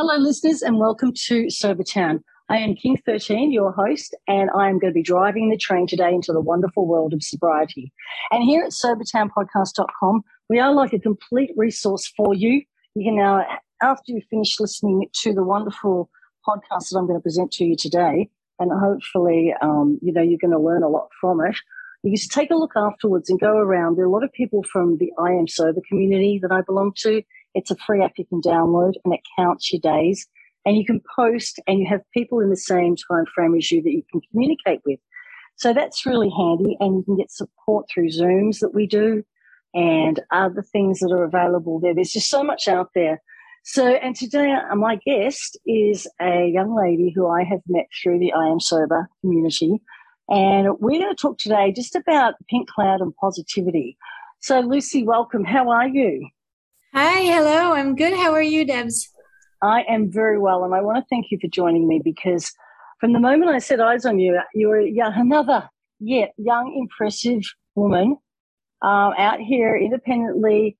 Hello, listeners, and welcome to Sober Town. I am King 13, your host, and I am going to be driving the train today into the wonderful world of sobriety. And here at SoberTownPodcast.com, we are like a complete resource for you. You can now, after you finish listening to the wonderful podcast that I'm going to present to you today, and hopefully, um, you know, you're going to learn a lot from it. You just take a look afterwards and go around. There are a lot of people from the I Am Sober community that I belong to it's a free app you can download and it counts your days. And you can post and you have people in the same time frame as you that you can communicate with. So that's really handy. And you can get support through Zooms that we do and other things that are available there. There's just so much out there. So, and today uh, my guest is a young lady who I have met through the I Am Sober community. And we're going to talk today just about pink cloud and positivity. So, Lucy, welcome. How are you? Hi, hello. I'm good. How are you, Debs? I am very well, and I want to thank you for joining me because from the moment I set eyes on you, you were another yet young, impressive woman um, out here independently,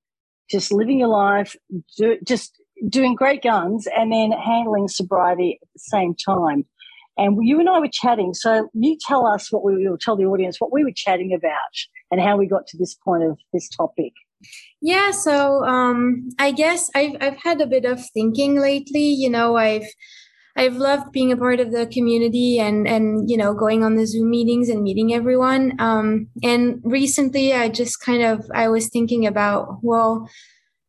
just living your life, do, just doing great guns, and then handling sobriety at the same time. And you and I were chatting. So you tell us what we will tell the audience what we were chatting about and how we got to this point of this topic. Yeah, so um, I guess I've I've had a bit of thinking lately. You know, I've I've loved being a part of the community and and you know going on the Zoom meetings and meeting everyone. Um, and recently, I just kind of I was thinking about well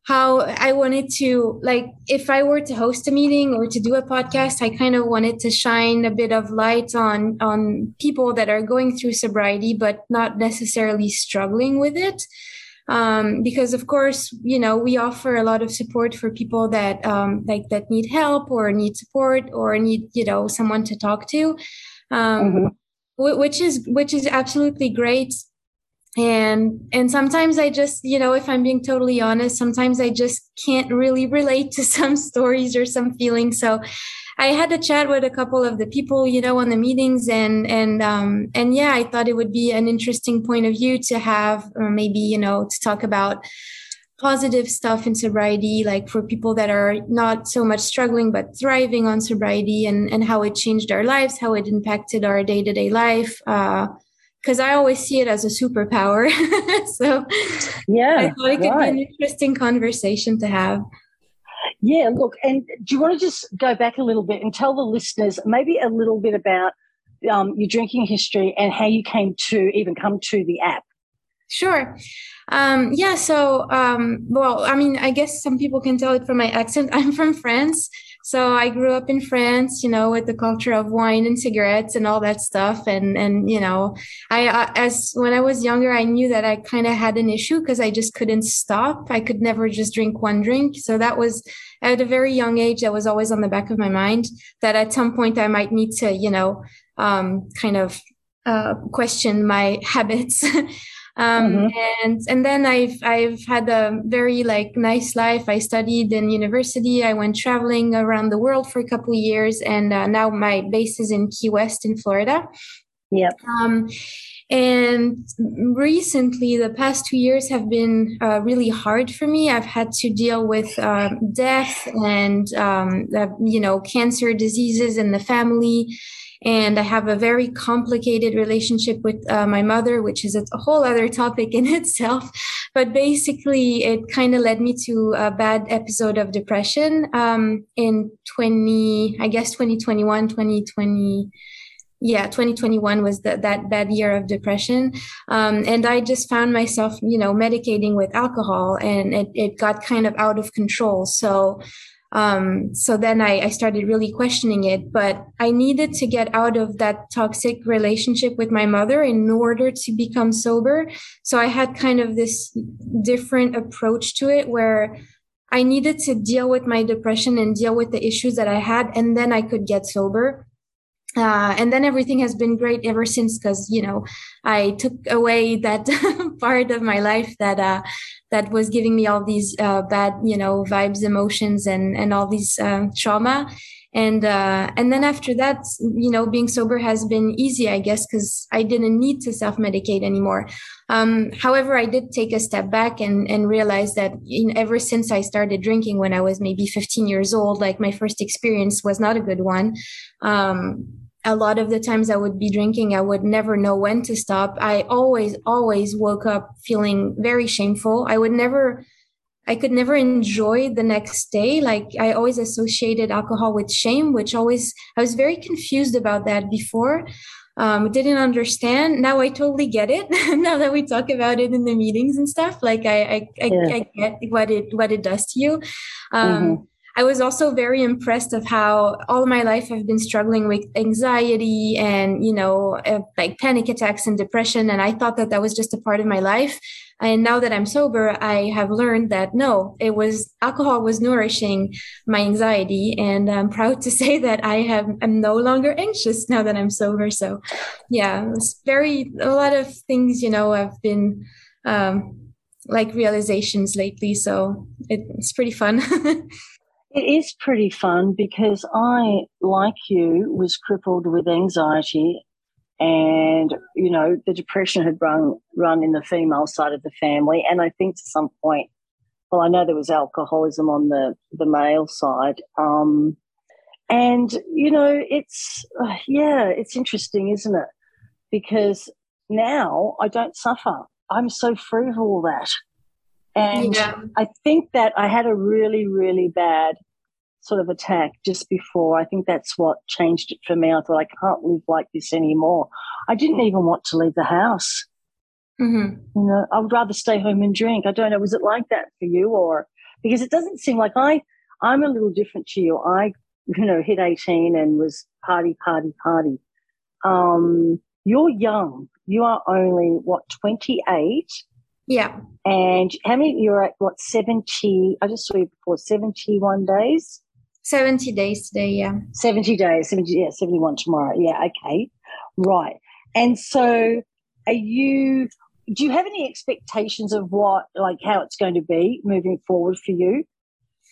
how I wanted to like if I were to host a meeting or to do a podcast, I kind of wanted to shine a bit of light on on people that are going through sobriety but not necessarily struggling with it um, because of course you know we offer a lot of support for people that um, like that need help or need support or need you know someone to talk to. Um, mm-hmm. which is which is absolutely great. And and sometimes i just you know if i'm being totally honest sometimes i just can't really relate to some stories or some feelings. So I had a chat with a couple of the people, you know, on the meetings, and and um, and yeah, I thought it would be an interesting point of view to have, or maybe you know, to talk about positive stuff in sobriety, like for people that are not so much struggling but thriving on sobriety, and and how it changed our lives, how it impacted our day to day life. because uh, I always see it as a superpower. so yeah, I thought it could right. be an interesting conversation to have. Yeah, look, and do you want to just go back a little bit and tell the listeners maybe a little bit about um, your drinking history and how you came to even come to the app? Sure. Um, yeah, so, um, well, I mean, I guess some people can tell it from my accent. I'm from France. So I grew up in France, you know, with the culture of wine and cigarettes and all that stuff. And, and, you know, I, as when I was younger, I knew that I kind of had an issue because I just couldn't stop. I could never just drink one drink. So that was at a very young age, that was always on the back of my mind that at some point I might need to, you know, um, kind of uh, question my habits. Um, mm-hmm. and and then I've I've had a very like nice life. I studied in university. I went traveling around the world for a couple of years, and uh, now my base is in Key West in Florida. Yep. Um, and recently, the past two years have been uh, really hard for me. I've had to deal with uh, death and, um, uh, you know, cancer diseases in the family. And I have a very complicated relationship with uh, my mother, which is a whole other topic in itself. But basically, it kind of led me to a bad episode of depression um, in 20, I guess, 2021, 2020 yeah 2021 was the, that bad year of depression um, and i just found myself you know medicating with alcohol and it, it got kind of out of control so um, so then I, I started really questioning it but i needed to get out of that toxic relationship with my mother in order to become sober. So i had kind of this different approach to it where i needed to deal with my depression and deal with the issues that i had and then i could get sober. Uh, and then everything has been great ever since because you know I took away that part of my life that uh, that was giving me all these uh, bad you know vibes, emotions, and and all these uh, trauma. And uh, and then after that, you know, being sober has been easy, I guess, because I didn't need to self medicate anymore. Um, however, I did take a step back and, and realize that in, ever since I started drinking when I was maybe 15 years old, like my first experience was not a good one. Um, a lot of the times I would be drinking, I would never know when to stop. I always, always woke up feeling very shameful. I would never, I could never enjoy the next day. Like I always associated alcohol with shame, which always, I was very confused about that before. Um, didn't understand. Now I totally get it. now that we talk about it in the meetings and stuff, like I, I, I, yeah. I get what it, what it does to you. Um, mm-hmm I was also very impressed of how all my life I've been struggling with anxiety and, you know, uh, like panic attacks and depression. And I thought that that was just a part of my life. And now that I'm sober, I have learned that no, it was alcohol was nourishing my anxiety. And I'm proud to say that I have, I'm no longer anxious now that I'm sober. So yeah, it's very, a lot of things, you know, I've been, um, like realizations lately. So it, it's pretty fun. It is pretty fun because I, like you, was crippled with anxiety and, you know, the depression had run, run in the female side of the family. And I think to some point, well, I know there was alcoholism on the, the male side. Um, and, you know, it's, uh, yeah, it's interesting, isn't it? Because now I don't suffer. I'm so free of all that. And yeah. I think that I had a really, really bad sort of attack just before. I think that's what changed it for me. I thought I can't live like this anymore. I didn't even want to leave the house. Mm-hmm. You know, I would rather stay home and drink. I don't know. Was it like that for you, or because it doesn't seem like I? I'm a little different to you. I, you know, hit 18 and was party, party, party. Um, you're young. You are only what 28 yeah. And how many, you're at what, 70, I just saw you before, 71 days? 70 days today, yeah. 70 days, 70, yeah, 71 tomorrow. Yeah, okay. Right. And so are you, do you have any expectations of what, like how it's going to be moving forward for you?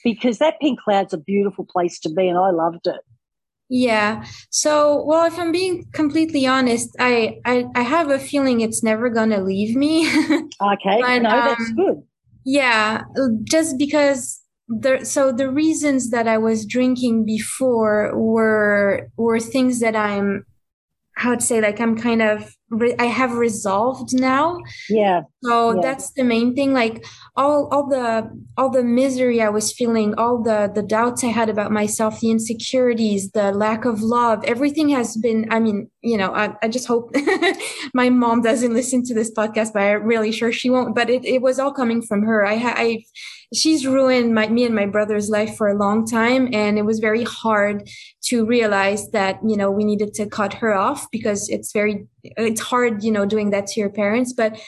Because that pink cloud's a beautiful place to be and I loved it. Yeah. So, well, if I'm being completely honest, I I, I have a feeling it's never gonna leave me. okay. but, no, um, that's good. Yeah, just because the so the reasons that I was drinking before were were things that I'm how to say like I'm kind of re- I have resolved now. Yeah. So yeah. that's the main thing. Like all all the all the misery I was feeling, all the the doubts I had about myself, the insecurities, the lack of love, everything has been. I mean, you know, I, I just hope my mom doesn't listen to this podcast, but I'm really sure she won't. But it it was all coming from her. I I she's ruined my me and my brother's life for a long time and it was very hard to realize that you know we needed to cut her off because it's very it's hard you know doing that to your parents but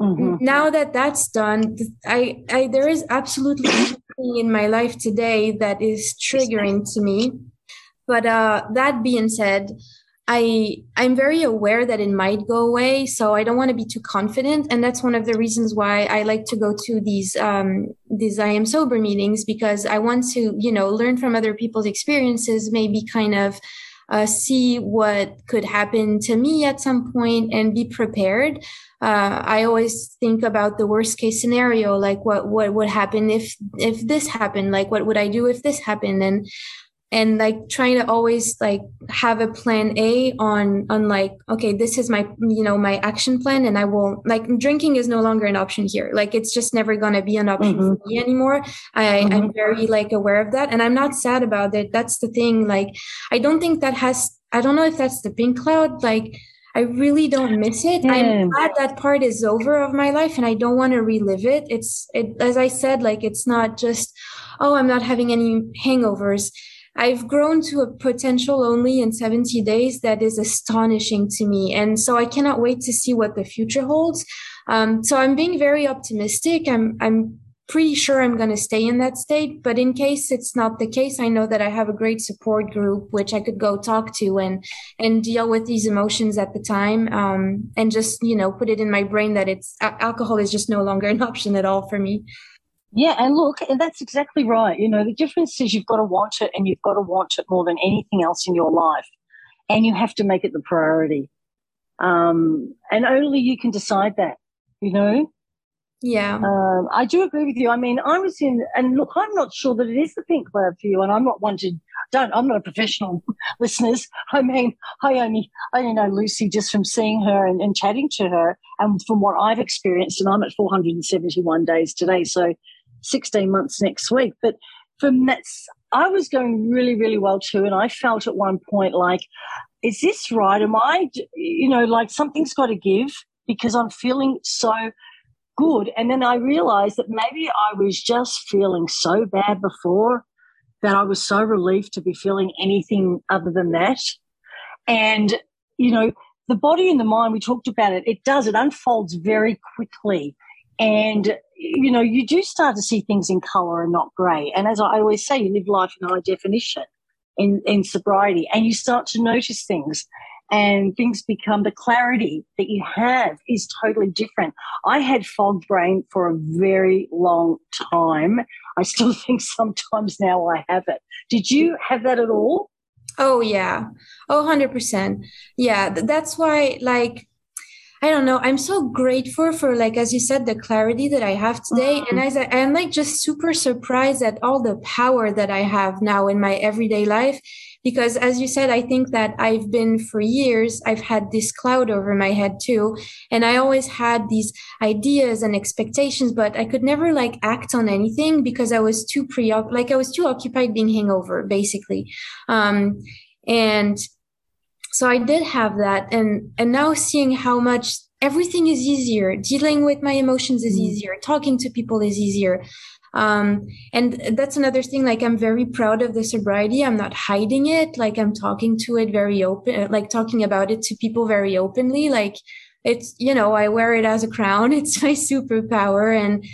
mm-hmm. now that that's done I, I there is absolutely nothing in my life today that is triggering to me but uh that being said I I'm very aware that it might go away, so I don't want to be too confident, and that's one of the reasons why I like to go to these um, these I am sober meetings because I want to you know learn from other people's experiences, maybe kind of uh, see what could happen to me at some point and be prepared. Uh, I always think about the worst case scenario, like what what would happen if if this happened, like what would I do if this happened, and and like trying to always like have a plan a on on like okay this is my you know my action plan and i will like drinking is no longer an option here like it's just never going to be an option mm-hmm. for me anymore i mm-hmm. i'm very like aware of that and i'm not sad about it that's the thing like i don't think that has i don't know if that's the pink cloud like I really don't miss it. I'm glad that part is over of my life and I don't want to relive it. It's it, as I said, like it's not just, oh, I'm not having any hangovers I've grown to a potential only in 70 days that is astonishing to me. And so I cannot wait to see what the future holds. Um, so I'm being very optimistic. I'm, I'm pretty sure I'm going to stay in that state. But in case it's not the case, I know that I have a great support group which I could go talk to and and deal with these emotions at the time, um, and just you know put it in my brain that it's alcohol is just no longer an option at all for me. Yeah, and look, and that's exactly right. You know, the difference is you've got to want it and you've got to want it more than anything else in your life. And you have to make it the priority. Um, and only you can decide that. you know? Yeah. Um, I do agree with you. I mean, I was in, and look, I'm not sure that it is the pink cloud for you, and I'm not one to, don't, I'm not a professional listeners. I mean, I only, I only know Lucy just from seeing her and, and chatting to her and from what I've experienced, and I'm at 471 days today, so 16 months next week. But from that, I was going really, really well too, and I felt at one point like, is this right? Am I, you know, like something's got to give because I'm feeling so good. And then I realized that maybe I was just feeling so bad before that I was so relieved to be feeling anything other than that. And, you know, the body and the mind, we talked about it, it does, it unfolds very quickly. And, you know, you do start to see things in color and not gray. And as I always say, you live life in high definition in, in sobriety and you start to notice things and things become the clarity that you have is totally different. I had fog brain for a very long time. I still think sometimes now I have it. Did you have that at all? Oh, yeah. Oh, 100%. Yeah. That's why, like, I don't know. I'm so grateful for, like, as you said, the clarity that I have today. Mm-hmm. And as I, I'm like just super surprised at all the power that I have now in my everyday life because as you said i think that i've been for years i've had this cloud over my head too and i always had these ideas and expectations but i could never like act on anything because i was too pre like i was too occupied being hangover basically um and so i did have that and and now seeing how much everything is easier dealing with my emotions is mm. easier talking to people is easier. Um, and that's another thing like i'm very proud of the sobriety. I'm not hiding it. Like i'm talking to it very open like talking about it to people very openly. Like it's you know i wear it as a crown. It's my superpower. And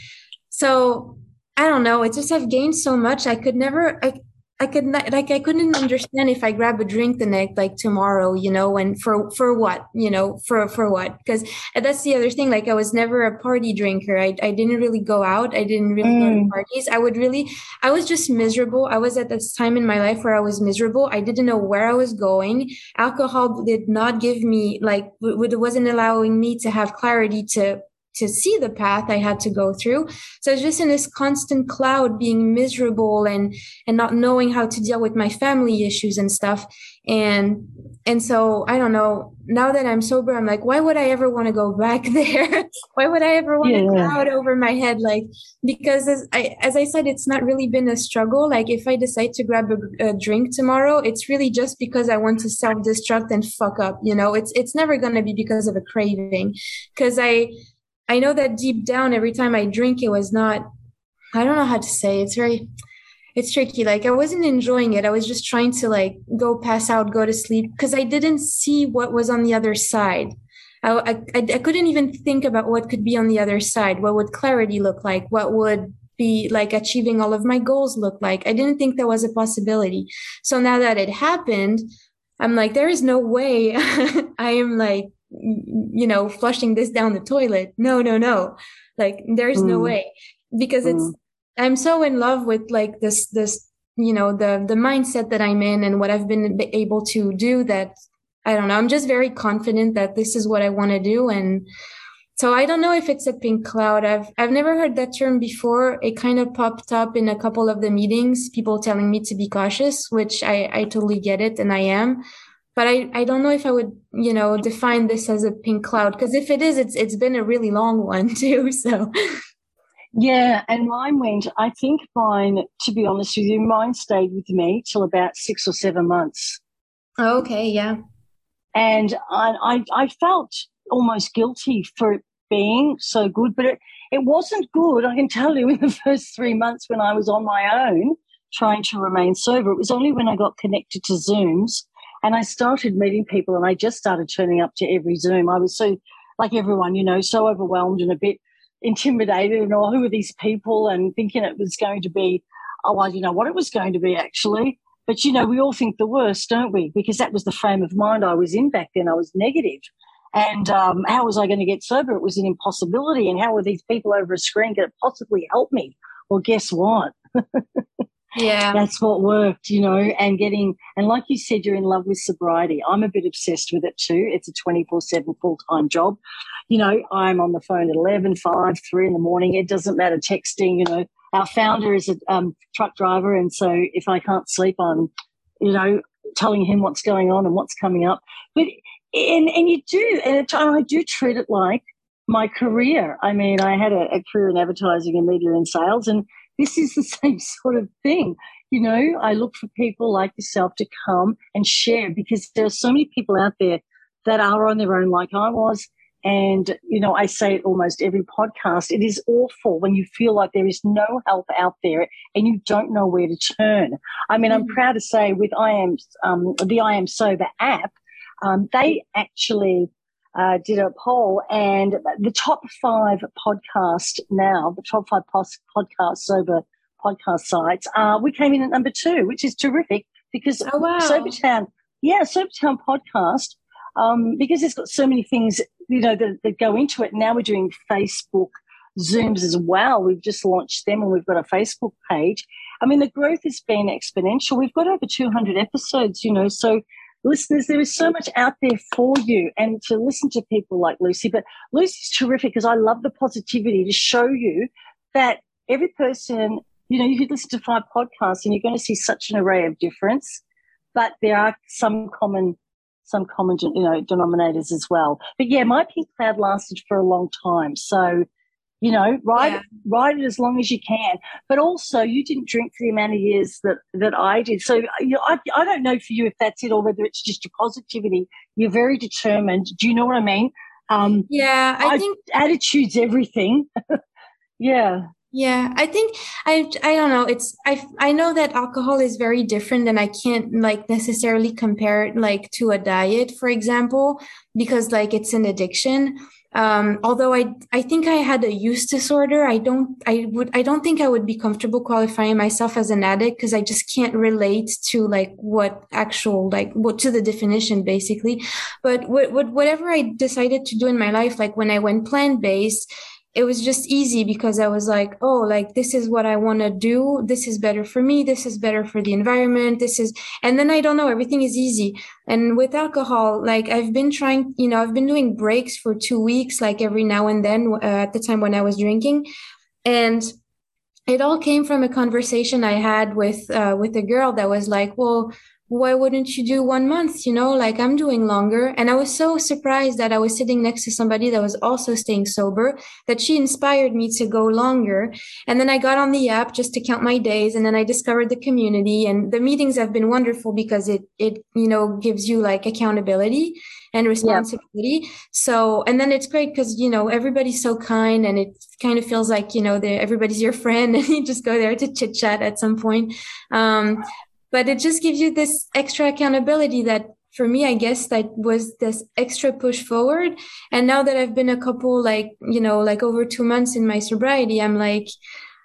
so i don't know. It just i've gained so much. I could never i I could not, like I couldn't understand if I grab a drink the next like tomorrow, you know, and for for what, you know, for for what? Because that's the other thing. Like I was never a party drinker. I I didn't really go out. I didn't really mm. go to mm. parties. I would really. I was just miserable. I was at this time in my life where I was miserable. I didn't know where I was going. Alcohol did not give me like it wasn't allowing me to have clarity to to see the path I had to go through. So I was just in this constant cloud, being miserable and and not knowing how to deal with my family issues and stuff. And and so I don't know. Now that I'm sober, I'm like, why would I ever want to go back there? why would I ever want yeah. a cloud over my head? Like because as I as I said, it's not really been a struggle. Like if I decide to grab a, a drink tomorrow, it's really just because I want to self destruct and fuck up. You know, it's it's never gonna be because of a craving. Because I I know that deep down, every time I drink, it was not, I don't know how to say, it's very, it's tricky. Like I wasn't enjoying it. I was just trying to like go pass out, go to sleep because I didn't see what was on the other side. I, I, I couldn't even think about what could be on the other side. What would clarity look like? What would be like achieving all of my goals look like? I didn't think that was a possibility. So now that it happened, I'm like, there is no way I am like you know, flushing this down the toilet. No, no, no. Like there's mm. no way because mm. it's, I'm so in love with like this, this, you know, the, the mindset that I'm in and what I've been able to do that I don't know. I'm just very confident that this is what I want to do. And so I don't know if it's a pink cloud. I've, I've never heard that term before. It kind of popped up in a couple of the meetings, people telling me to be cautious, which I, I totally get it. And I am but I, I don't know if I would, you know, define this as a pink cloud because if it is, it's it's been a really long one too. So yeah, and mine went, I think mine, to be honest with you, mine stayed with me till about six or seven months. Oh, okay, yeah. And I, I, I felt almost guilty for it being so good, but it, it wasn't good. I can tell you in the first three months when I was on my own trying to remain sober. It was only when I got connected to Zooms and I started meeting people and I just started turning up to every Zoom. I was so, like everyone, you know, so overwhelmed and a bit intimidated and all, who are these people? And thinking it was going to be, oh, I didn't know what it was going to be actually. But, you know, we all think the worst, don't we? Because that was the frame of mind I was in back then. I was negative. And um, how was I going to get sober? It was an impossibility. And how were these people over a screen going to possibly help me? Well, guess what? Yeah. That's what worked, you know, and getting, and like you said, you're in love with sobriety. I'm a bit obsessed with it too. It's a 24 7 full time job. you know, I'm on the phone at 11, 5, 3 in the morning. It doesn't matter texting, you know. Our founder is a um, truck driver. And so if I can't sleep, I'm, you know, telling him what's going on and what's coming up. But, and, and you do, and I do treat it like my career. I mean, I had a, a career in advertising and media and sales, and this is the same sort of thing. You know, I look for people like yourself to come and share because there are so many people out there that are on their own, like I was. And, you know, I say it almost every podcast. It is awful when you feel like there is no help out there and you don't know where to turn. I mean, I'm mm. proud to say with I am, um, the I am sober app, um, they actually uh, did a poll, and the top five podcast now, the top five podcast sober podcast sites, uh, we came in at number two, which is terrific because oh, wow. Sobertown, yeah, Sobertown podcast, um, because it's got so many things, you know, that, that go into it. Now we're doing Facebook Zooms as well. We've just launched them and we've got a Facebook page. I mean, the growth has been exponential. We've got over 200 episodes, you know, so listeners, there is so much out there for you and to listen to people like Lucy. But Lucy's terrific because I love the positivity to show you that every person, you know, you could listen to five podcasts and you're going to see such an array of difference, but there are some common some common you know denominators as well. But yeah, my pink cloud lasted for a long time. So you know, ride yeah. ride it as long as you can. But also, you didn't drink for the amount of years that that I did. So you know, I I don't know for you if that's it or whether it's just your positivity. You're very determined. Do you know what I mean? Um, yeah, I, I think attitude's everything. yeah. Yeah, I think I I don't know. It's I I know that alcohol is very different and I can't like necessarily compare it like to a diet, for example, because like it's an addiction um, although I, I think I had a use disorder. I don't, I would, I don't think I would be comfortable qualifying myself as an addict because I just can't relate to like what actual, like what to the definition basically. But what, what, whatever I decided to do in my life, like when I went plant based, it was just easy because I was like, oh, like this is what I want to do. This is better for me. This is better for the environment. This is, and then I don't know, everything is easy. And with alcohol, like I've been trying, you know, I've been doing breaks for two weeks, like every now and then uh, at the time when I was drinking. And it all came from a conversation I had with, uh, with a girl that was like, well, why wouldn't you do one month? You know, like I'm doing longer. And I was so surprised that I was sitting next to somebody that was also staying sober that she inspired me to go longer. And then I got on the app just to count my days. And then I discovered the community and the meetings have been wonderful because it, it, you know, gives you like accountability and responsibility. Yeah. So, and then it's great because, you know, everybody's so kind and it kind of feels like, you know, everybody's your friend and you just go there to chit chat at some point. Um, but it just gives you this extra accountability that for me i guess that was this extra push forward. And now that i've been a couple like you know like over two months in my sobriety i'm like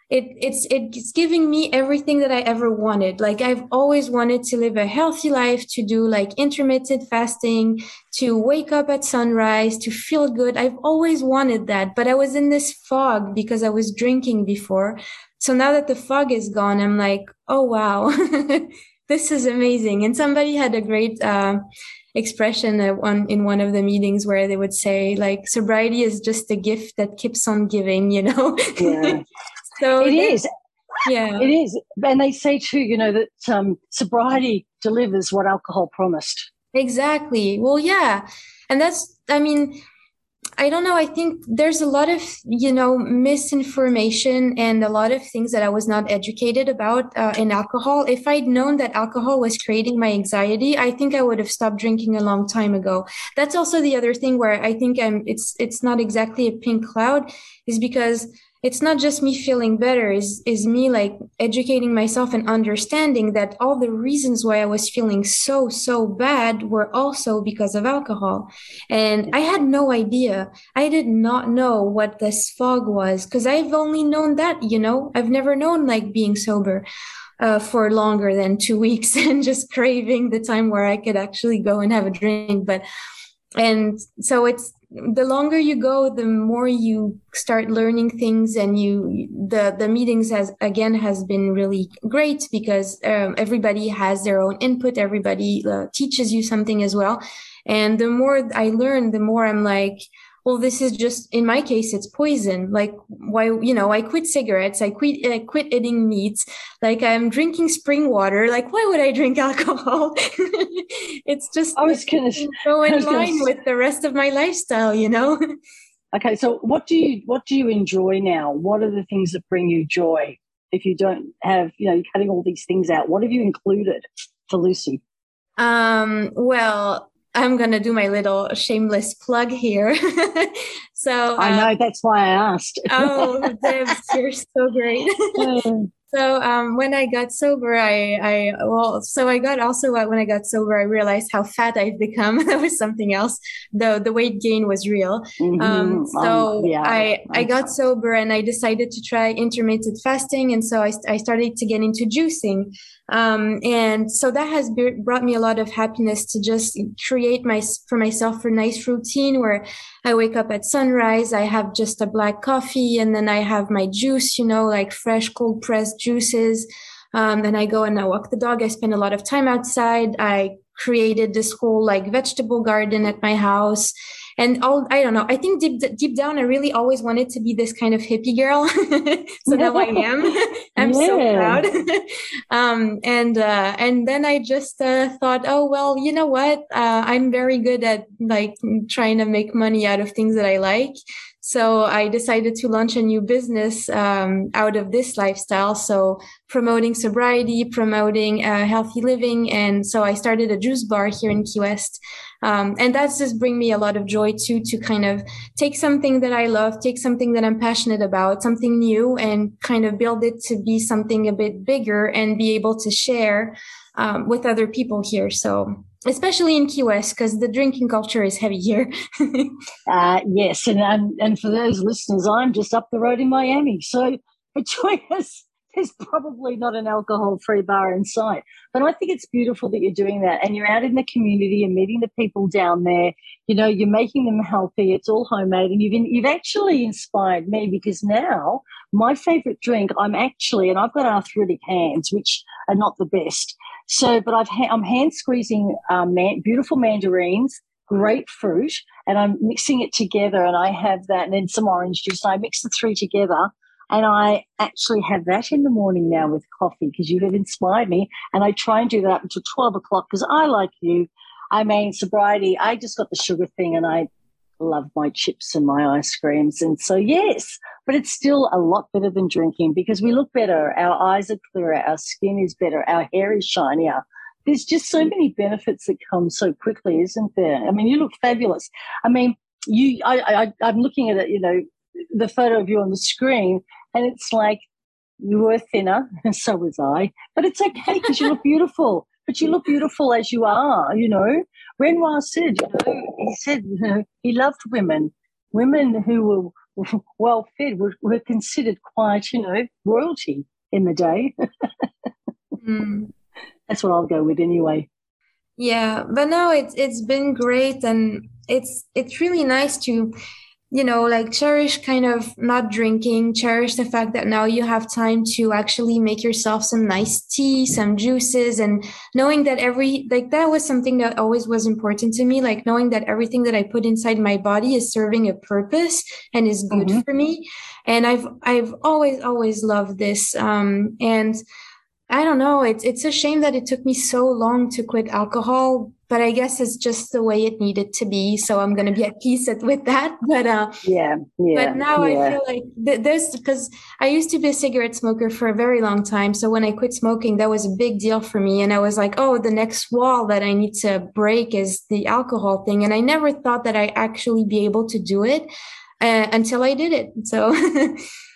it it's it's giving me everything that i ever wanted. Like i've always wanted to live a healthy life to do like intermittent fasting to wake up at sunrise to feel good. I've always wanted that. But i was in this fog because i was drinking before so now that the fog is gone, I'm like, oh, wow, this is amazing. And somebody had a great, uh, expression in one of the meetings where they would say like sobriety is just a gift that keeps on giving you know? Yeah. so it is. Yeah. It is. And they say too you know that um, sobriety delivers what alcohol promised. Exactly. Well yeah. And that's i mean I don't know. I think there's a lot of, you know, misinformation and a lot of things that I was not educated about uh, in alcohol. If I'd known that alcohol was creating my anxiety, I think I would have stopped drinking a long time ago. That's also the other thing where I think I'm, it's, it's not exactly a pink cloud is because it's not just me feeling better is is me like educating myself and understanding that all the reasons why i was feeling so so bad were also because of alcohol. And i had no idea. I did not know what this fog was because i've only known that you know? I've never known like being sober uh, for longer than two weeks and just craving the time where i could actually go and have a drink. But and so it's the longer you go the more you start learning things and you the the meetings has again has been really great because um, everybody has their own input. Everybody uh, teaches you something as well. And the more i learn the more i'm like well, this is just, in my case, it's poison. Like, why, you know, I quit cigarettes, I quit, I quit eating meats, like I'm drinking spring water. Like, why would I drink alcohol? it's just, I was to go in line with the rest of my lifestyle, you know? okay. So what do you, what do you enjoy now? What are the things that bring you joy? If you don't have, you know, you're cutting all these things out, what have you included for Lucy? Um, well, I'm going to do my little shameless plug here. so I know um, that's why I asked. oh, Debs, you're so great. so um, when I got sober, I, I well, so I got also uh, when I got sober, I realized how fat I've become. that was something else. The the weight gain was real. Mm-hmm. Um, so um, yeah, I I got sober and I decided to try intermittent fasting, and so I I started to get into juicing. Um, and so that has brought me a lot of happiness to just create my for myself a nice routine where I wake up at sunrise, I have just a black coffee, and then I have my juice, you know, like fresh cold pressed juices. Um, then I go and I walk the dog. I spend a lot of time outside. I created this whole like vegetable garden at my house and all I don't know. I think deep deep down, I really always wanted to be this kind of hippie girl. so now I am. I'm yeah. so proud. um, and uh, and then I just uh, thought, oh well, you know what? Uh, I'm very good at like trying to make money out of things that I like. So I decided to launch a new business um, out of this lifestyle. So promoting sobriety, promoting uh, healthy living. And so I started a juice bar here in Key West. Um, and that's just bring me a lot of joy too, to kind of take something that I love, take something that I'm passionate about, something new and kind of build it to be something a bit bigger and be able to share um, with other people here. So especially in Key West, because the drinking culture is heavy here. uh, yes, and um, and for those listeners, I'm just up the road in Miami, so between us, there's probably not an alcohol-free bar in sight. But I think it's beautiful that you're doing that, and you're out in the community and meeting the people down there. You know, you're making them healthy. It's all homemade, and you've you've actually inspired me because now my favorite drink, I'm actually, and I've got arthritic hands, which are not the best. So, but I've ha- I'm hand squeezing um, man- beautiful mandarins, grapefruit, and I'm mixing it together. And I have that, and then some orange juice. And I mix the three together, and I actually have that in the morning now with coffee because you have inspired me. And I try and do that up until twelve o'clock because I like you. I mean, sobriety. I just got the sugar thing, and I love my chips and my ice creams. And so, yes, but it's still a lot better than drinking because we look better. Our eyes are clearer. Our skin is better. Our hair is shinier. There's just so mm. many benefits that come so quickly, isn't there? I mean, you look fabulous. I mean, you, I, I, I'm looking at it, you know, the photo of you on the screen, and it's like you were thinner, and so was I. But it's okay because you look beautiful. But you look mm. beautiful as you are, you know. Renoir said, you know, he said you know, he loved women. Women who were well fed were, were considered quite, you know, royalty in the day. mm. That's what I'll go with anyway. Yeah, but no, it's it's been great, and it's it's really nice to you know, like cherish kind of not drinking, cherish the fact that now you have time to actually make yourself some nice tea, some juices, and knowing that every, like, that was something that always was important to me, like knowing that everything that I put inside my body is serving a purpose and is good mm-hmm. for me. And I've, I've always, always loved this. Um, and I don't know. It's it's a shame that it took me so long to quit alcohol, but I guess it's just the way it needed to be. So I'm gonna be at peace with that. But uh, yeah, yeah. But now yeah. I feel like th- there's because I used to be a cigarette smoker for a very long time. So when I quit smoking, that was a big deal for me, and I was like, oh, the next wall that I need to break is the alcohol thing, and I never thought that I actually be able to do it uh, until I did it. So.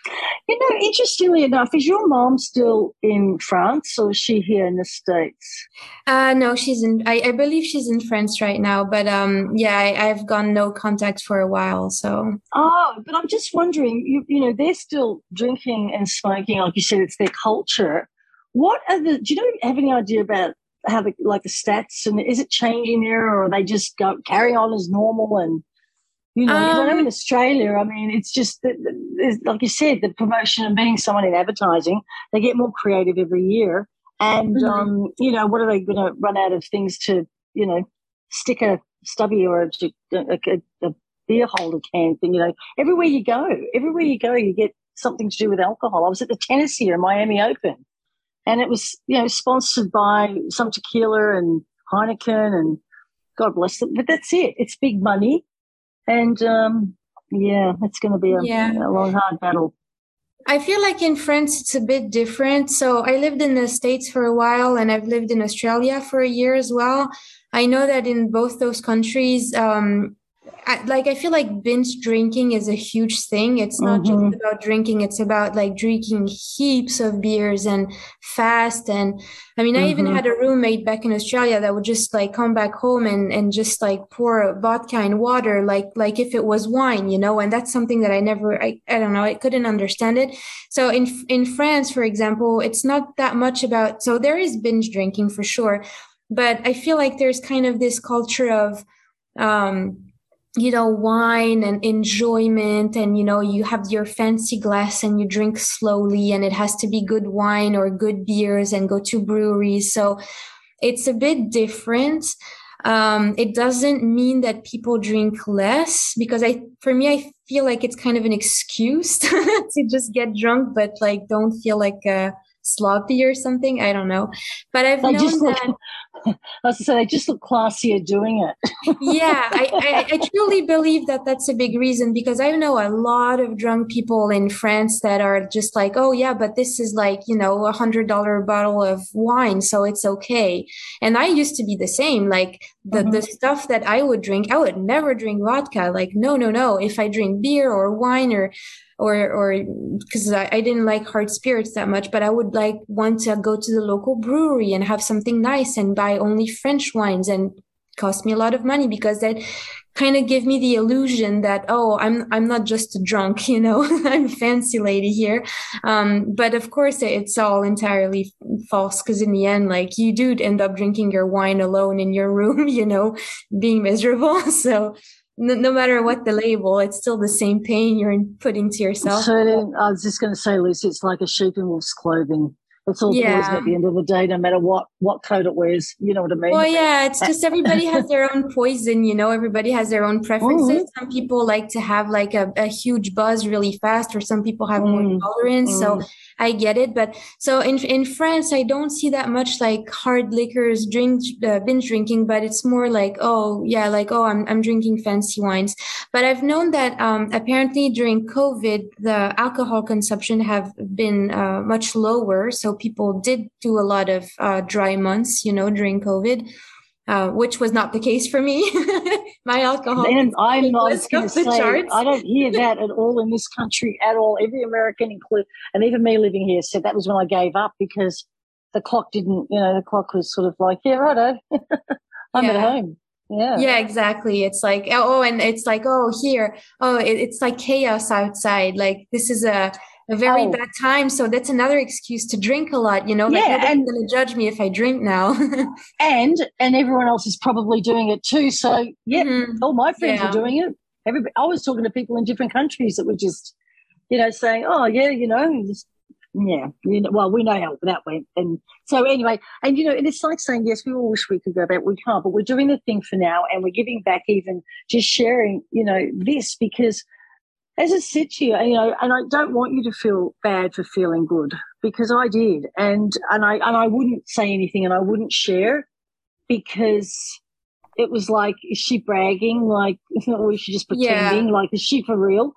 You know, interestingly enough, is your mom still in France or is she here in the States? Uh, no, she's in, I, I believe she's in France right now, but um, yeah, I, have gone no contact for a while. So, oh, but I'm just wondering, you, you know, they're still drinking and smoking, like you said, it's their culture. What are the, do you know, have any idea about how the, like the stats and is it changing there or are they just go, carry on as normal and you know, um, I know in Australia, I mean, it's just like you said, the promotion and being someone in advertising, they get more creative every year. And, mm-hmm. um, you know, what are they going to run out of things to, you know, stick a stubby or a, a, a, a beer holder can thing. You know, everywhere you go, everywhere you go, you get something to do with alcohol. I was at the tennis here, Miami Open, and it was you know sponsored by some tequila and Heineken and God bless them. But that's it. It's big money, and um, yeah, it's going to be a, yeah. a long, hard battle. I feel like in France it's a bit different. So I lived in the States for a while and I've lived in Australia for a year as well. I know that in both those countries, um, I, like I feel like binge drinking is a huge thing. It's not mm-hmm. just about drinking; it's about like drinking heaps of beers and fast. And I mean, mm-hmm. I even mm-hmm. had a roommate back in Australia that would just like come back home and and just like pour vodka in water, like like if it was wine, you know. And that's something that I never, I, I don't know, I couldn't understand it. So in in France, for example, it's not that much about. So there is binge drinking for sure, but I feel like there's kind of this culture of um you know wine and enjoyment and you know you have your fancy glass and you drink slowly and it has to be good wine or good beers and go to breweries so it's a bit different um, it doesn't mean that people drink less because i for me i feel like it's kind of an excuse to just get drunk but like don't feel like a sloppy or something. I don't know, but I've known just that. I say they just look classier doing it. yeah, I, I, I, truly believe that that's a big reason because I know a lot of drunk people in France that are just like, oh yeah, but this is like you know a hundred dollar bottle of wine, so it's okay. And I used to be the same. Like the mm-hmm. the stuff that I would drink, I would never drink vodka. Like no, no, no. If I drink beer or wine or or or because I, I, didn't like hard spirits that much but i would like want to go to the local brewery and have something nice and buy only french wines and cost me a lot of money because that kind of give me the illusion that oh i'm i'm not just a drunk you know i'm a fancy lady here um, but of course it's all entirely false because in the end like you do end up drinking your wine alone in your room you know being miserable so no, no, matter what the label, it's still the same pain you're putting to yourself. So I was just going to say, Lucy, it's like a sheep in wolf's clothing. It's all yeah. poison at the end of the day, no matter what what coat it wears. You know what I mean? Well, yeah, it's just everybody has their own poison. You know, everybody has their own preferences. Mm-hmm. Some people like to have like a, a, huge buzz really fast, or some people have mm-hmm. more tolerance. Mm-hmm. So I get it. But so in in France, I don't see that much like hard liquors, drink uh, binge drinking, but it's more like oh yeah, like oh I'm I'm drinking fancy wines. But I've known that um, apparently during COVID, the alcohol consumption have been uh, much lower. So people did do a lot of uh, dry months, you know, during COVID. Uh, which was not the case for me. My alcohol. And I'm not going to say, charts. I don't hear that at all in this country at all. Every American, include, and even me living here, said that was when I gave up because the clock didn't, you know, the clock was sort of like, yeah, righto, I'm yeah. at home. Yeah. Yeah, exactly. It's like, oh, and it's like, oh, here, oh, it, it's like chaos outside. Like, this is a, a very oh. bad time. So that's another excuse to drink a lot, you know, like yeah, nobody's going to judge me if I drink now. and, and everyone else is probably doing it too. So yeah, mm-hmm. all my friends yeah. are doing it. Everybody, I was talking to people in different countries that were just, you know, saying, oh yeah, you know, just, yeah, you know, well, we know how that went. And so anyway, and you know, and it's like saying, yes, we all wish we could go back. We can't, but we're doing the thing for now and we're giving back even just sharing, you know, this because – as I said to you, you know, and I don't want you to feel bad for feeling good because I did, and and I and I wouldn't say anything and I wouldn't share because it was like, is she bragging? Like, or is she just pretending? Yeah. Like, is she for real?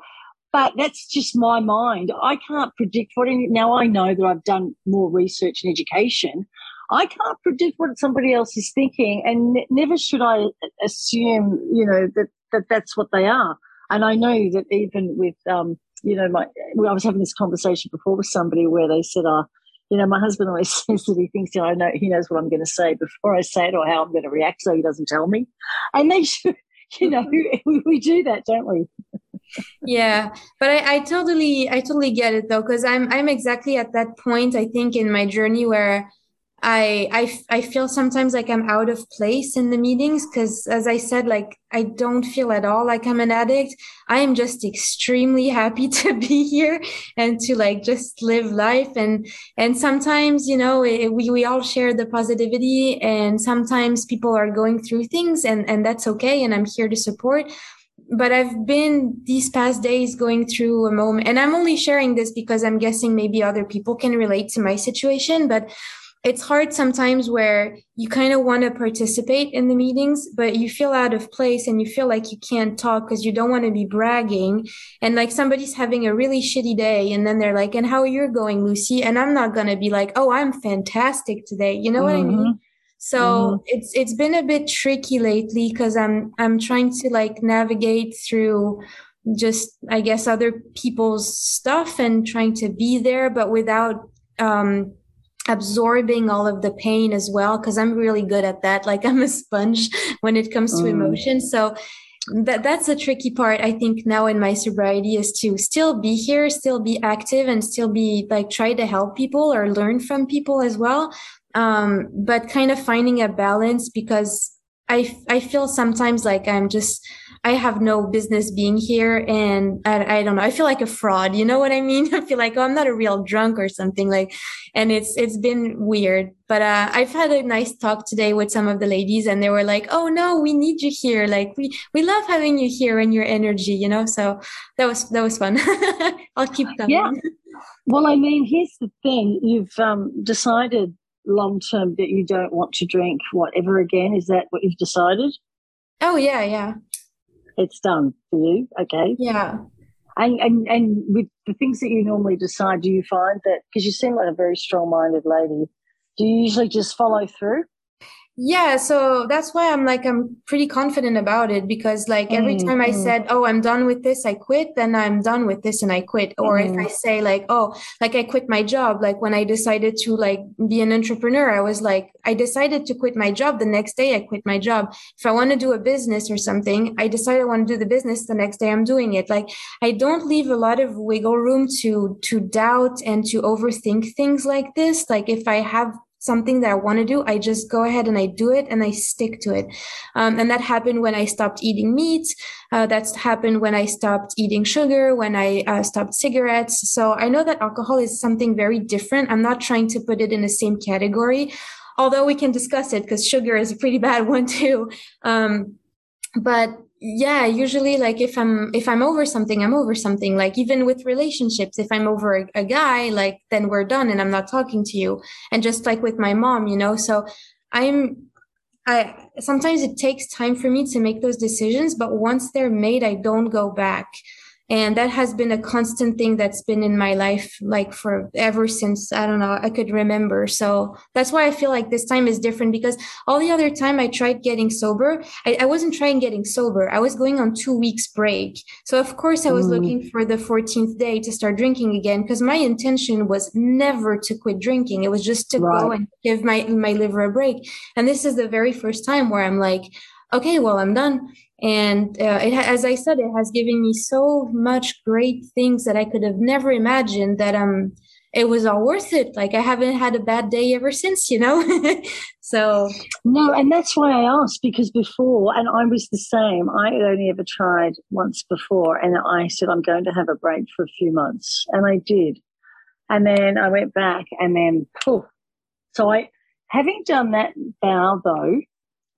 But that's just my mind. I can't predict what. Any, now I know that I've done more research and education. I can't predict what somebody else is thinking, and never should I assume, you know, that, that that's what they are. And I know that even with, um, you know, my, I was having this conversation before with somebody where they said, uh, you know, my husband always says that he thinks, you know, I know he knows what I'm going to say before I say it or how I'm going to react, so he doesn't tell me. And they should, you know, we, we do that, don't we? yeah but I, I totally i totally get it though because i'm i'm exactly at that point i think in my journey where I, I I feel sometimes like I'm out of place in the meetings because as I said like I don't feel at all like I'm an addict. I am just extremely happy to be here and to like just live life and and sometimes you know it, we we all share the positivity and sometimes people are going through things and and that's okay and I'm here to support but I've been these past days going through a moment, and I'm only sharing this because I'm guessing maybe other people can relate to my situation. But it's hard sometimes where you kind of want to participate in the meetings, but you feel out of place and you feel like you can't talk because you don't want to be bragging. And like somebody's having a really shitty day. And then they're like, and how are you going, Lucy? And I'm not going to be like, oh, I'm fantastic today. You know mm-hmm. what I mean? Mm-hmm. So mm-hmm. it's it's been a bit tricky lately because I'm I'm trying to like navigate through just I guess other people's stuff and trying to be there, but without um absorbing all of the pain as well because i'm really good at that like i'm a sponge when it comes to mm. emotion so that that's the tricky part i think now in my sobriety is to still be here still be active and still be like try to help people or learn from people as well um, but kind of finding a balance because I, I feel sometimes like I'm just, I have no business being here. And I, I don't know, I feel like a fraud. You know what I mean? I feel like, oh, I'm not a real drunk or something like, and it's, it's been weird. But, uh, I've had a nice talk today with some of the ladies and they were like, oh no, we need you here. Like we, we love having you here and your energy, you know? So that was, that was fun. I'll keep coming. Yeah. Well, I mean, here's the thing. You've, um, decided long term that you don't want to drink whatever again? Is that what you've decided? Oh yeah, yeah. It's done for you. Okay. Yeah. And and and with the things that you normally decide, do you find that because you seem like a very strong minded lady, do you usually just follow through? Yeah, so that's why I'm like I'm pretty confident about it because like every mm, time I mm. said, "Oh, I'm done with this," I quit, then I'm done with this and I quit. Or mm. if I mm. say like, "Oh, like I quit my job," like when I decided to like be an entrepreneur, I was like I decided to quit my job the next day I quit my job. If I want to do a business or something, I decide I want to do the business the next day I'm doing it. Like I don't leave a lot of wiggle room to to doubt and to overthink things like this. Like if I have something that I want to do, I just go ahead and I do it and I stick to it. Um, and that happened when I stopped eating meat. Uh, that's happened when I stopped eating sugar, when I uh, stopped cigarettes. So I know that alcohol is something very different. I'm not trying to put it in the same category, although we can discuss it because sugar is a pretty bad one too. Um, but yeah usually like if i'm if i'm over something i'm over something. Like even with relationships if i'm over a, a, guy like then we're done and i'm not talking to you. And just like with my mom you know? So i'm i sometimes it takes time for me to make those decisions but once they're made i don't go back and that has been a constant thing that's been in my life like for ever since i don't know i could remember. So that's why i feel like this time is different because all the other time i tried getting sober i, I wasn't trying getting sober. I was going on two weeks break. So of course i was mm. looking for the 14th day to start drinking again because my intention was never to quit drinking. It was just to right. go and give my my liver a break. And this is the very first time where i'm like okay well i'm done. And uh, it, as i said it has given me so much great things that i could have never imagined that um it was all worth it. Like i haven't had a bad day ever since you know? So no and that's why i asked because before and i was the same i had only ever tried once before and i said i'm going to have a break for a few months and i did. And then i went back and then poof. so i having done that vow though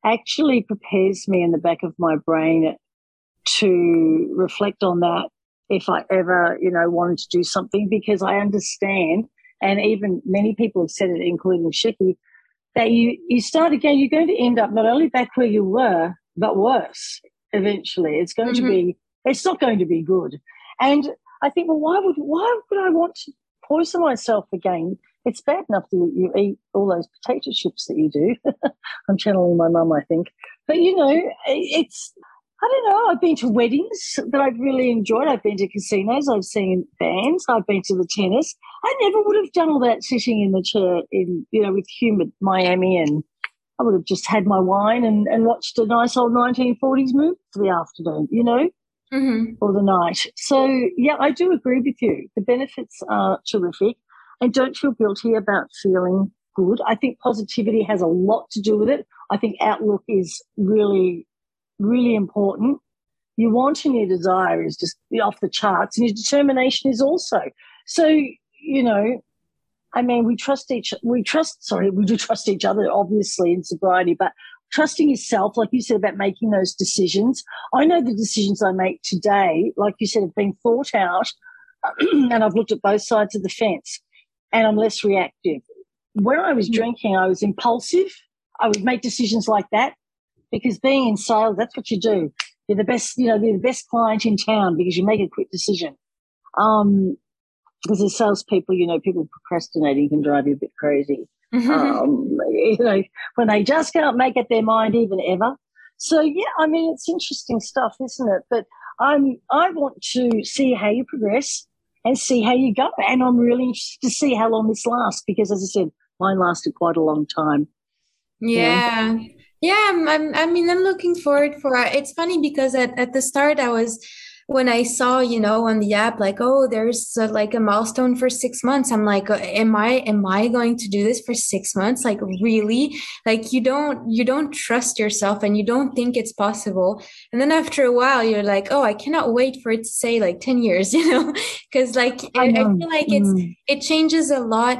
actually prepares me in the back of my brain to reflect on that if I ever, you know, wanted to do something because I understand, and even many people have said it, including Shiki, that you you start again, you're going to end up not only back where you were, but worse eventually. It's going mm-hmm. to be it's not going to be good. And I think, well, why would why would I want to poison myself again? it's bad enough that you eat all those potato chips that you do. I'm channeling my mum, I think. But you know, it's I don't know. I've been to weddings that I've really enjoyed. I've been to casinos. I've seen bands. I've been to the tennis. I never would have done all that sitting in the chair in you know with humid Miami, and I would have just had my wine and, and watched a nice old 1940s movie for the afternoon. You know. Mm-hmm. Or the night. So, yeah, I do agree with you. The benefits are terrific and don't feel guilty about feeling good. I think positivity has a lot to do with it. I think outlook is really, really important. Your want and your desire is just off the charts, and your determination is also. So, you know, I mean, we trust each, we trust, sorry, we do trust each other, obviously, in sobriety, but trusting yourself, like you said about making those decisions. I know the decisions I make today, like you said, have been thought out and I've looked at both sides of the fence and I'm less reactive. When I was mm. drinking, I was impulsive. I would make decisions like that because being in sales, that's what you do. You're the best, you know, you're the best client in town because you make a quick decision. Um, because as salespeople, you know, people procrastinating can drive you a bit crazy. Um, you know, when they just can't make up their mind even ever. So yeah, I mean, it's interesting stuff, isn't it? But I'm, I want to see how you progress and see how you go. And I'm really interested to see how long this lasts because, as I said, mine lasted quite a long time. Yeah. yeah. Yeah, I'm, i mean, I'm looking forward for it. It's funny because at, at the start, I was, when I saw, you know, on the app, like, oh, there's like a milestone for six months. I'm like, uh, am I, am I going to do this for six months? Like, really? Like, you don't, you don't trust yourself and you don't think it's possible. And then after a while, you're like, oh, I cannot wait for it to say like 10 years, you know, because like, I, I, feel like it's, mm. it changes a lot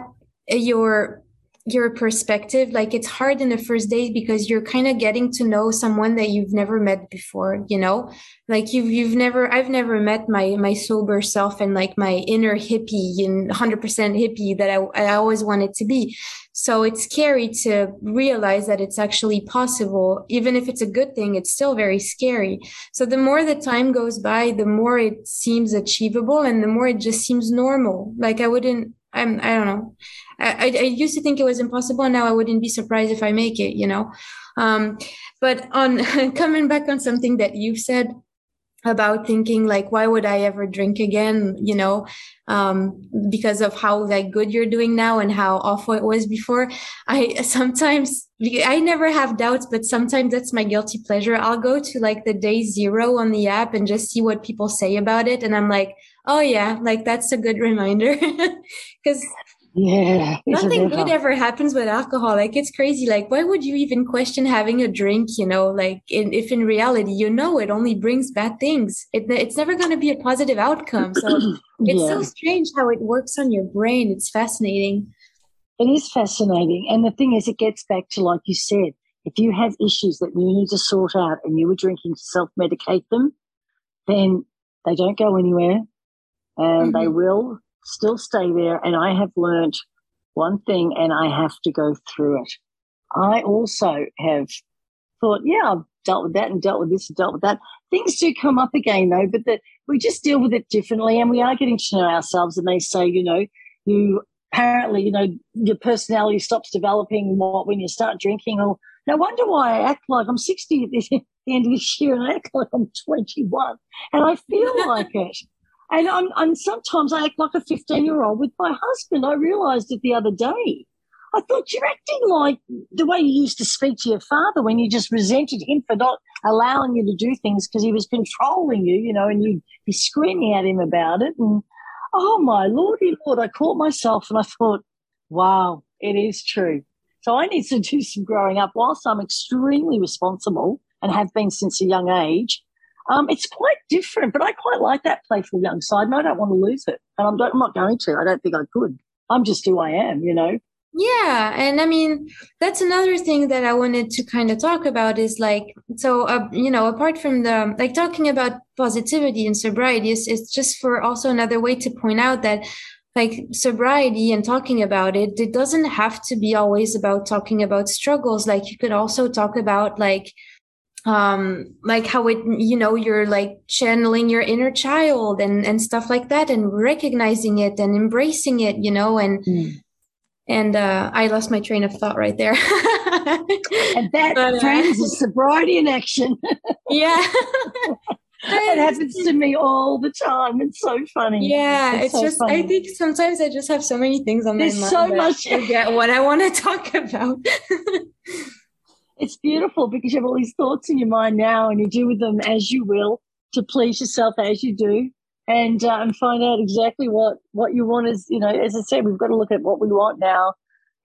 your your perspective like it's hard in the first days because you're kind of getting to know someone that you've never met before you know? Like you've you've never i've never met my my sober self and like my inner hippie and 100% hippie that I, I always wanted to be. So it's scary to realize that it's actually possible. Even if it's a good thing it's still very scary. So the more the time goes by the more it seems achievable and the more it just seems normal. Like i wouldn't i'm i don't know I, I used to think it was impossible. Now I wouldn't be surprised if I make it, you know? Um, but on coming back on something that you've said about thinking like, why would I ever drink again? You know, um, because of how like good you're doing now and how awful it was before. I sometimes, I never have doubts, but sometimes that's my guilty pleasure. I'll go to like the day zero on the app and just see what people say about it. And I'm like, oh yeah, like that's a good reminder. Cause yeah. Nothing good ever happens with alcohol. Like it's crazy. Like why would you even question having a drink, you know, like in, if in reality, you know, it only brings bad things. It, it's never going to be a positive outcome. So it's yeah. so strange how it works on your brain. It's fascinating. It is fascinating. And the thing is, it gets back to, like you said, if you have issues that you need to sort out and you were drinking to self medicate them, then they don't go anywhere and mm-hmm. they will still stay there. And I have learned one thing and I have to go through it. I also have thought, yeah, I've dealt with that and dealt with this and dealt with that. Things do come up again though, but that we just deal with it differently and we are getting to know ourselves. And they say, you know, you apparently, you know, your personality stops developing when you start drinking. Or no wonder why I act like I'm 60 at the end of this year and I act like I'm 21 and I feel like it. And I'm, I'm sometimes I act like a 15 year old with my husband. I realized it the other day. I thought you're acting like the way you used to speak to your father when you just resented him for not allowing you to do things because he was controlling you, you know, and you'd be screaming at him about it. And oh my lordy lord, I caught myself and I thought, wow, it is true. So I need to do some growing up whilst I'm extremely responsible and have been since a young age. Um, it's quite different, but I quite like that playful young side, and I don't want to lose it. And I'm, I'm not going to. I don't think I could. I'm just who I am, you know. Yeah, and I mean that's another thing that I wanted to kind of talk about is like so uh, you know apart from the like talking about positivity and sobriety is it's just for also another way to point out that like sobriety and talking about it it doesn't have to be always about talking about struggles like you could also talk about like um like how it you know you're like channeling your inner child and and stuff like that and recognizing it and embracing it you know and mm. and uh i lost my train of thought right there and that but, uh, friends is sobriety in action yeah it happens to me all the time. It's so funny. Yeah, it's, it's so just funny. I think sometimes I just have so many things on There's my mind. There's so much. Forget what I want to talk about it's beautiful because you have all these thoughts in your mind now and you do with them as you will to please yourself as you do and uh, and find out exactly what what you want is you know as i said we've got to look at what we want now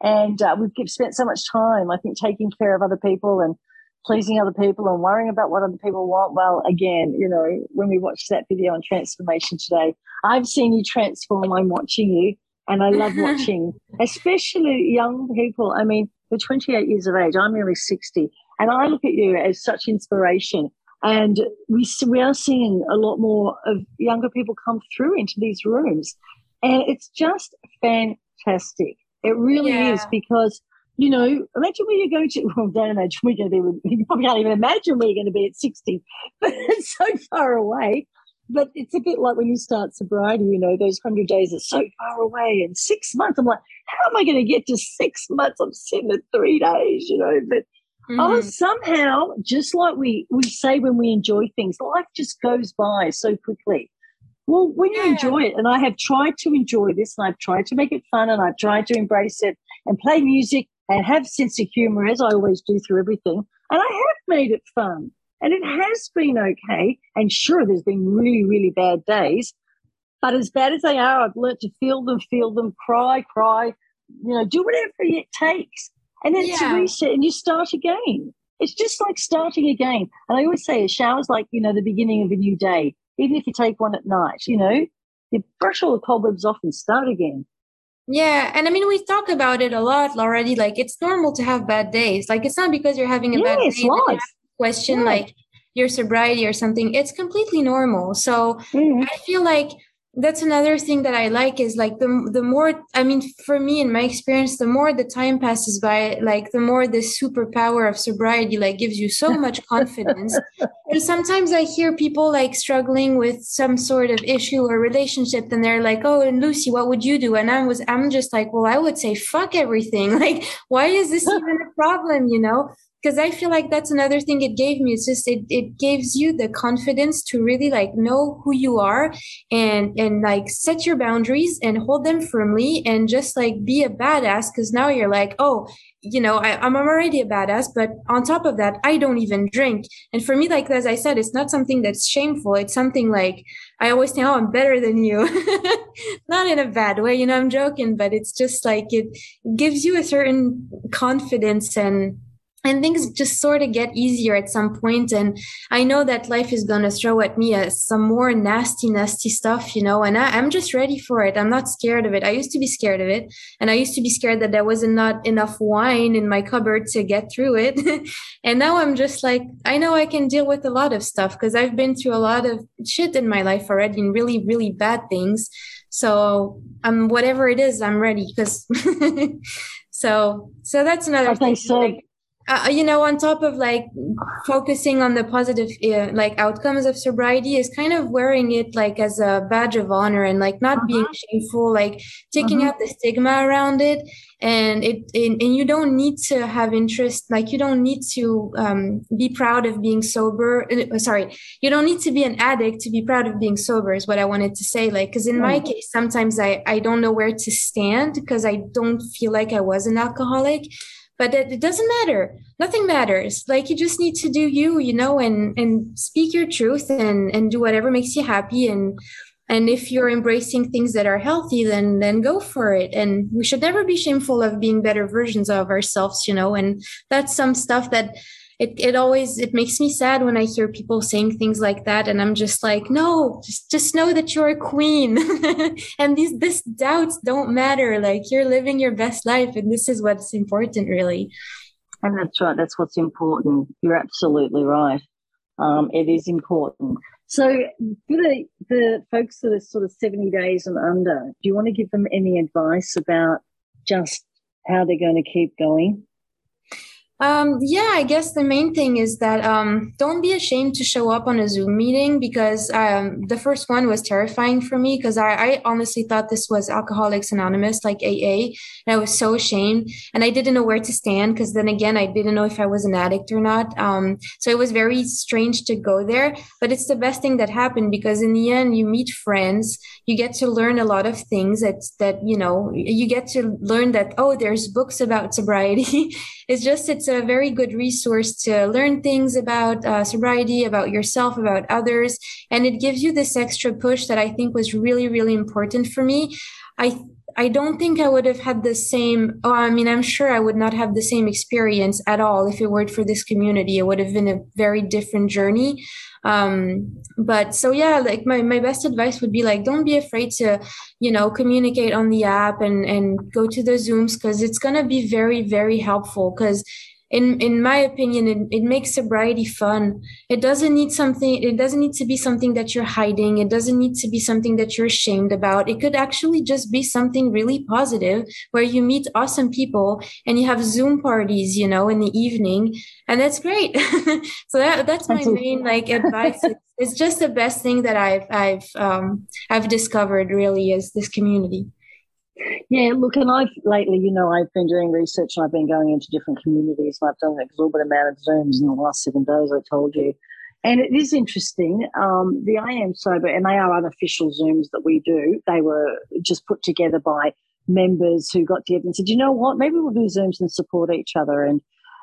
and uh, we've spent so much time i think taking care of other people and pleasing other people and worrying about what other people want. Well again you know when we watched that video on transformation today i've seen you transform. I'm watching you and i love watching especially young people. I mean you're 28 years of age. I'm nearly 60. And I look at you as such inspiration. And we, we are seeing a lot more of younger people come through into these rooms. And it's just fantastic. It really yeah. is because, you know, imagine where you're going to, well, don't imagine you're going to be, you probably can't even imagine where you're going to be at 60, but it's so far away. But it's a bit like when you start sobriety, you know, those 100 days are so far away. And six months, I'm like, how am I going to get to six months? I'm sitting at three days, you know, but Oh, mm-hmm. Oh, somehow, just like we, we say when we enjoy things, life just goes by so quickly. Well, when you yeah. enjoy it, and I have tried to enjoy this, and I've tried to make it fun, and I've tried to embrace it and play music and have sense of humor as I always do through everything, and I have made it fun, and it has been okay. And sure, there's been really, really bad days, but as bad as they are, I've learned to feel them, feel them, cry, cry, you know, do whatever it takes and then yeah. to reset and you start again. It's just like starting again. And I always say a shower's like, you know, the beginning of a new day. Even if you take one at night, you know, you brush all the cobwebs off and start again. Yeah, and I mean we talk about it a lot already. Like it's normal to have bad days. Like it's not because you're having a yeah, bad day that question yeah. like your sobriety or something. It's completely normal. So mm-hmm. I feel like that's another thing that I like is like the the more I mean for me in my experience the more the time passes by like the more the superpower of sobriety like gives you so much confidence and sometimes I hear people like struggling with some sort of issue or relationship and they're like oh and Lucy what would you do and I was I'm just like well I would say fuck everything like why is this even a problem you know because I feel like that's another thing it gave me. It's just it it gives you the confidence to really like know who you are and and like set your boundaries and hold them firmly and just like be a badass. Because now you're like, oh, you know, I, I'm already a badass, but on top of that, I don't even drink. And for me, like as I said, it's not something that's shameful. It's something like I always say oh, I'm better than you. not in a bad way, you know. I'm joking, but it's just like it gives you a certain confidence and and things just sort of get easier at some point and i know that life is going to throw at me uh, some more nasty nasty stuff you know and I, am just ready for it. I'm not scared of it. I used to be scared of it and i used to be scared that there wasn't not enough wine in my cupboard to get through it. And now i'm just like i know i can deal with a lot of stuff because i've been through a lot of shit in my life already and really really bad things. So i'm um whatever it is i'm ready because so so that's another thing uh, you know on top of like focusing on the positive uh, like outcomes of sobriety is kind of wearing it like as a badge of honor and like not uh-huh. being shameful like taking uh-huh. out the stigma around it and it and, and, you don't need to have interest like you don't need to um, be proud of being sober uh, sorry you don't need to be an addict to be proud of being sober is what i wanted to say like because in my case sometimes i i don't know where to stand because i don't feel like i was an alcoholic but it, it, doesn't matter. Nothing matters. Like you just need to do you you know and and speak your truth and and do whatever makes you happy. And and if you're embracing things that are healthy then then go for it. And we should never be shameful of being better versions of ourselves you know. And that's some stuff that it, it always it makes me sad when i hear people saying things like that and i'm just like no just just know that you're a queen. And these this doubts don't matter like you're living your best life and this is what's important really. And that's right that's what's important. You're absolutely right. Um, it is important. So for the, the folks that are sort of 70 days and under do you want to give them any advice about just how they're going to keep going um, yeah, I guess the main thing is that um, don't be ashamed to show up on a Zoom meeting because um, the first one was terrifying for me because I, I, honestly thought this was Alcoholics Anonymous, like AA, and I was so ashamed and I didn't know where to stand because then again, I didn't know if I was an addict or not. Um, so it was very strange to go there, but it's the best thing that happened because in the end, you meet friends, you get to learn a lot of things that that you know, you get to learn that oh, there's books about sobriety. it's just it's a very good resource to learn things about uh, sobriety, about yourself, about others. And it gives you this extra push that I think was really, really important for me. I I don't think I would have had the same. Oh, I mean, I'm sure I would not have the same experience at all if it weren't for this community. It would have been a very different journey. Um, but so yeah, like my, my best advice would be like, don't be afraid to, you know, communicate on the app and, and go to the Zooms because it's going to be very, very helpful because in in my opinion it, it makes sobriety fun. It doesn't need something it doesn't need to be something that you're hiding. It doesn't need to be something that you're ashamed about. It could actually just be something really positive where you meet awesome people and you have zoom parties you know in the evening. And that's great. So that that's my main like advice. It's just the best thing that i've i've um i've discovered really is this community yeah, look, and I've lately, you know, I've been doing research and I've been going into different communities and I've done an exorbitant amount of Zooms in the last seven days, I told you. And it is interesting. Um, the I Am Sober, and they are unofficial Zooms that we do, they were just put together by members who got together and said, you know what, maybe we'll do Zooms and support each other. And,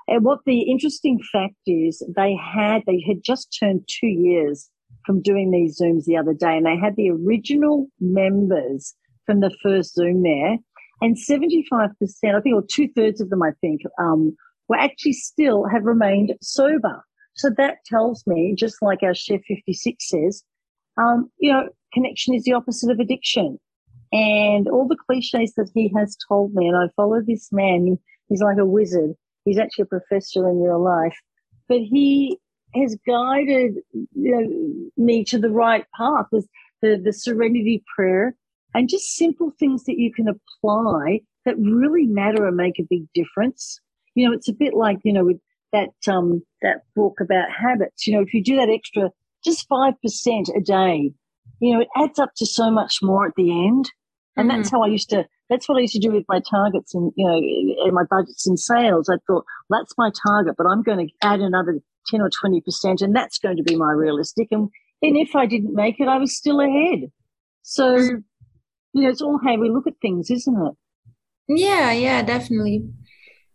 and what the interesting fact is, they had, they had just turned two years from doing these Zooms the other day, and they had the original members from the first Zoom there. And 75%, I think, or two thirds of them, I think, um, were actually still have remained sober. So that tells me, just like our Chef 56 says, um, you know, connection is the opposite of addiction. And all the cliches that he has told me, and I follow this man, he's like a wizard. He's actually a professor in real life, but he has guided you know, me to the right path. There's the, the serenity prayer, and just simple things that you can apply that really matter and make a big difference. You know, it's a bit like, you know, with that, um, that book about habits, you know, if you do that extra, just 5% a day, you know, it adds up to so much more at the end. And mm-hmm. that's how I used to, that's what I used to do with my targets and, you know, and my budgets and sales. I thought, well, that's my target, but I'm going to add another 10 or 20%, and that's going to be my realistic. And, and if I didn't make it, I was still ahead. So, mm-hmm you know, it's all how we look at things, isn't it? Yeah, yeah, definitely.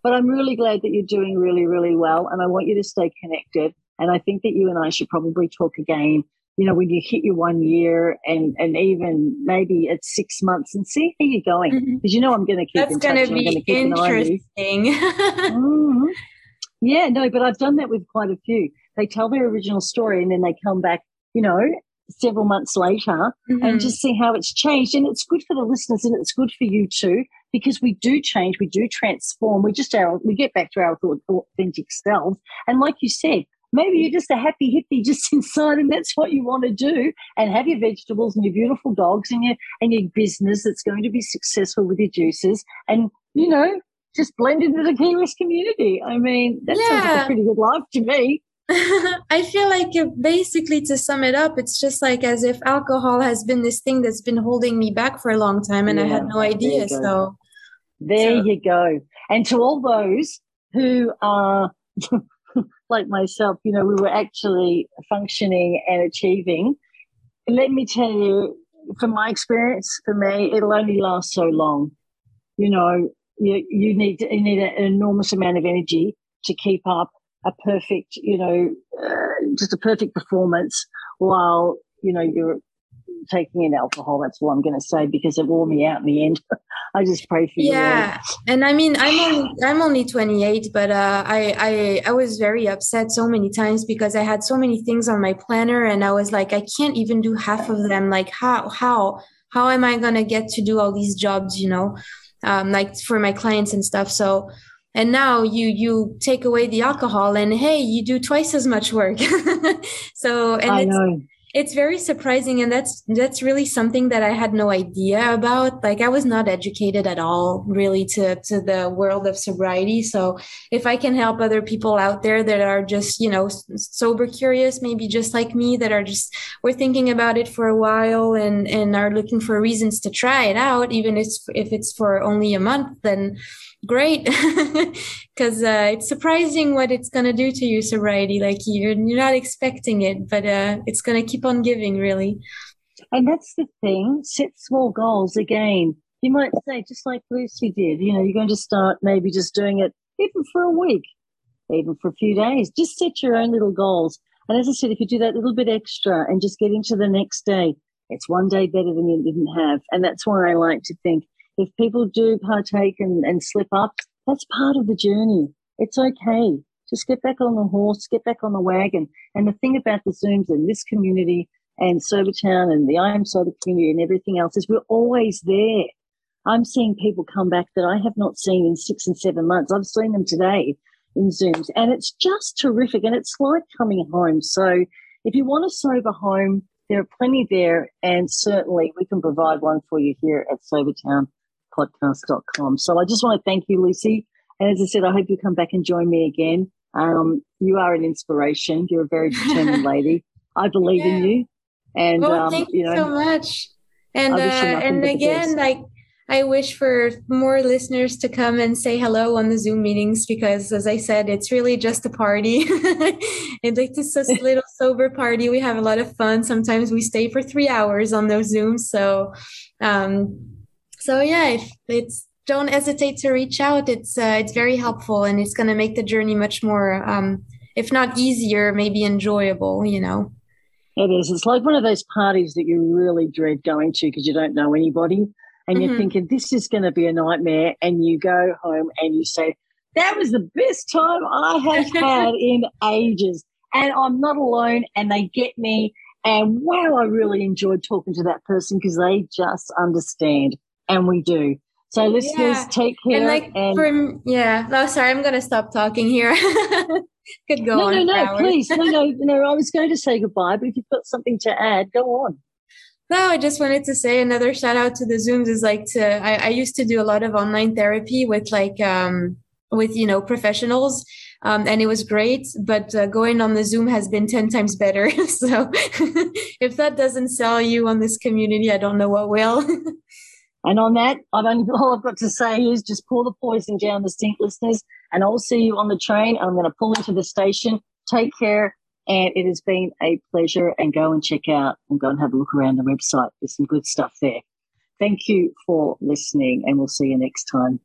But I'm really glad that you're doing really, really well. And I want you to stay connected. And I think that you and I should probably talk again, you know, when you hit your one year and, and even maybe at six months and see how you're going. Because mm-hmm. you know I'm going to keep That's in touch. That's going to be interesting. mm-hmm. Yeah, no, but I've done that with quite a few. They tell their original story and then they come back, you know, several months later mm-hmm. and just see how it's changed. And it's good for the listeners and it's good for you too, because we do change, we do transform. We just our, we get back to our authentic selves. And like you said, maybe you're just a happy hippie just inside and that's what you want to do and have your vegetables and your beautiful dogs and your and your business that's going to be successful with your juices and you know just blend into the Key West community. I mean, that yeah. sounds like a pretty good life to me. I feel like basically to sum it up, it's just like as if alcohol has been this thing that's been holding me back for a long time and yeah, I had no idea. There so there so. you go. And to all those who are like myself, you know, we were actually functioning and achieving. Let me tell you, from my experience, for me, it'll only last so long. You know, you, you need you need an enormous amount of energy to keep up a perfect, you know, uh, just a perfect performance while, you know, you're taking in alcohol. That's all I'm going to say because it wore me out in the end. I just pray for you. Yeah, and I mean, I'm only I'm only 28, but uh, I I I was very upset so many times because I had so many things on my planner, and I was like, I can't even do half of them. Like, how how how am I going to get to do all these jobs? You know, um, like for my clients and stuff. So and now you you take away the alcohol and hey you do twice as much work. So and I it's know. it's very surprising and that's that's really something that i had no idea about. Like i was not educated at all really to to the world of sobriety. So if i can help other people out there that are just you know sober curious maybe just like me that are just we're thinking about it for a while and and are looking for reasons to try it out even if if it's for only a month then great. Because uh, it's surprising what it's going to do to your sobriety. Like you're, you're not expecting it but uh, it's going to keep on giving really. And that's the thing. Set small goals again. You might say just like lucy did you know you're going to start maybe just doing it even for a week even for a few days. Just set your own little goals. And as i said if you do that little bit extra and just get into the next day it's one day better than you didn't have. And that's why i like to think if people do partake and, and slip up, that's part of the journey. It's okay. Just get back on the horse, get back on the wagon. And the thing about the Zooms and this community and Sobertown and the I Am Sober community and everything else is we're always there. I'm seeing people come back that I have not seen in six and seven months. I've seen them today in Zooms and it's just terrific and it's like coming home. So if you want a sober home, there are plenty there and certainly we can provide one for you here at sobertownpodcast.com. So I just want to thank you, Lucy. And as I said, I hope you come back and join me again. Um, you are an inspiration. You're a very determined lady. I believe yeah. in you. And well, um, thank you, know, so much. And uh, and again, like I wish for more listeners to come and say hello on the Zoom meetings because, as I said, it's really just a party. it's just a little sober party. We have a lot of fun. Sometimes we stay for three hours on those Zooms. So, um, so yeah, if it's don't hesitate to reach out. It's uh, it's very helpful and it's going to make the journey much more, um, if not easier, maybe enjoyable. You know. It is. It's like one of those parties that you really dread going to because you don't know anybody and you're mm-hmm. thinking this is going to be a nightmare and you go home and you say that was the best time i have had in ages and i'm not alone and they get me and wow i really enjoyed talking to that person because they just understand and we do. So listeners yeah. take care and like and, for yeah. No sorry i'm to stop talking here. Could go no on no no please. No no no i was going to say goodbye but if you've got something to add go on. No, I just wanted to say another shout out to the Zooms is like to I, I used to do a lot of online therapy with like um with you know professionals um, and it was great but uh, going on the zoom has been 10 times better. So if that doesn't sell you on this community i don't know what will and on that i've only all i've got to say is just pour the poison down the sink listeners and i'll see you on the train i'm going to pull into the station take care and it has been a pleasure and go and check out and go and have a look around the website. There's some good stuff there. Thank you for listening and we'll see you next time.